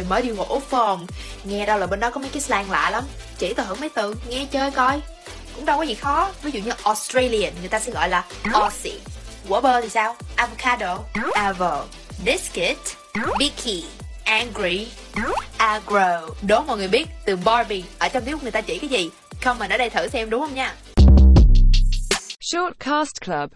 mới đi ngủ phòng. Nghe đâu là bên đó có mấy cái slang lạ lắm. Chỉ tao thử mấy từ, nghe chơi coi. Cũng đâu có gì khó. Ví dụ như Australian, người ta sẽ gọi là Aussie. Quả bơ thì sao? Avocado, avo, biscuit, Vicky, angry, agro. Đố mọi người biết, từ Barbie, ở trong tiếng người ta chỉ cái gì? Comment ở đây thử xem, đúng không nha? Shortcast Club.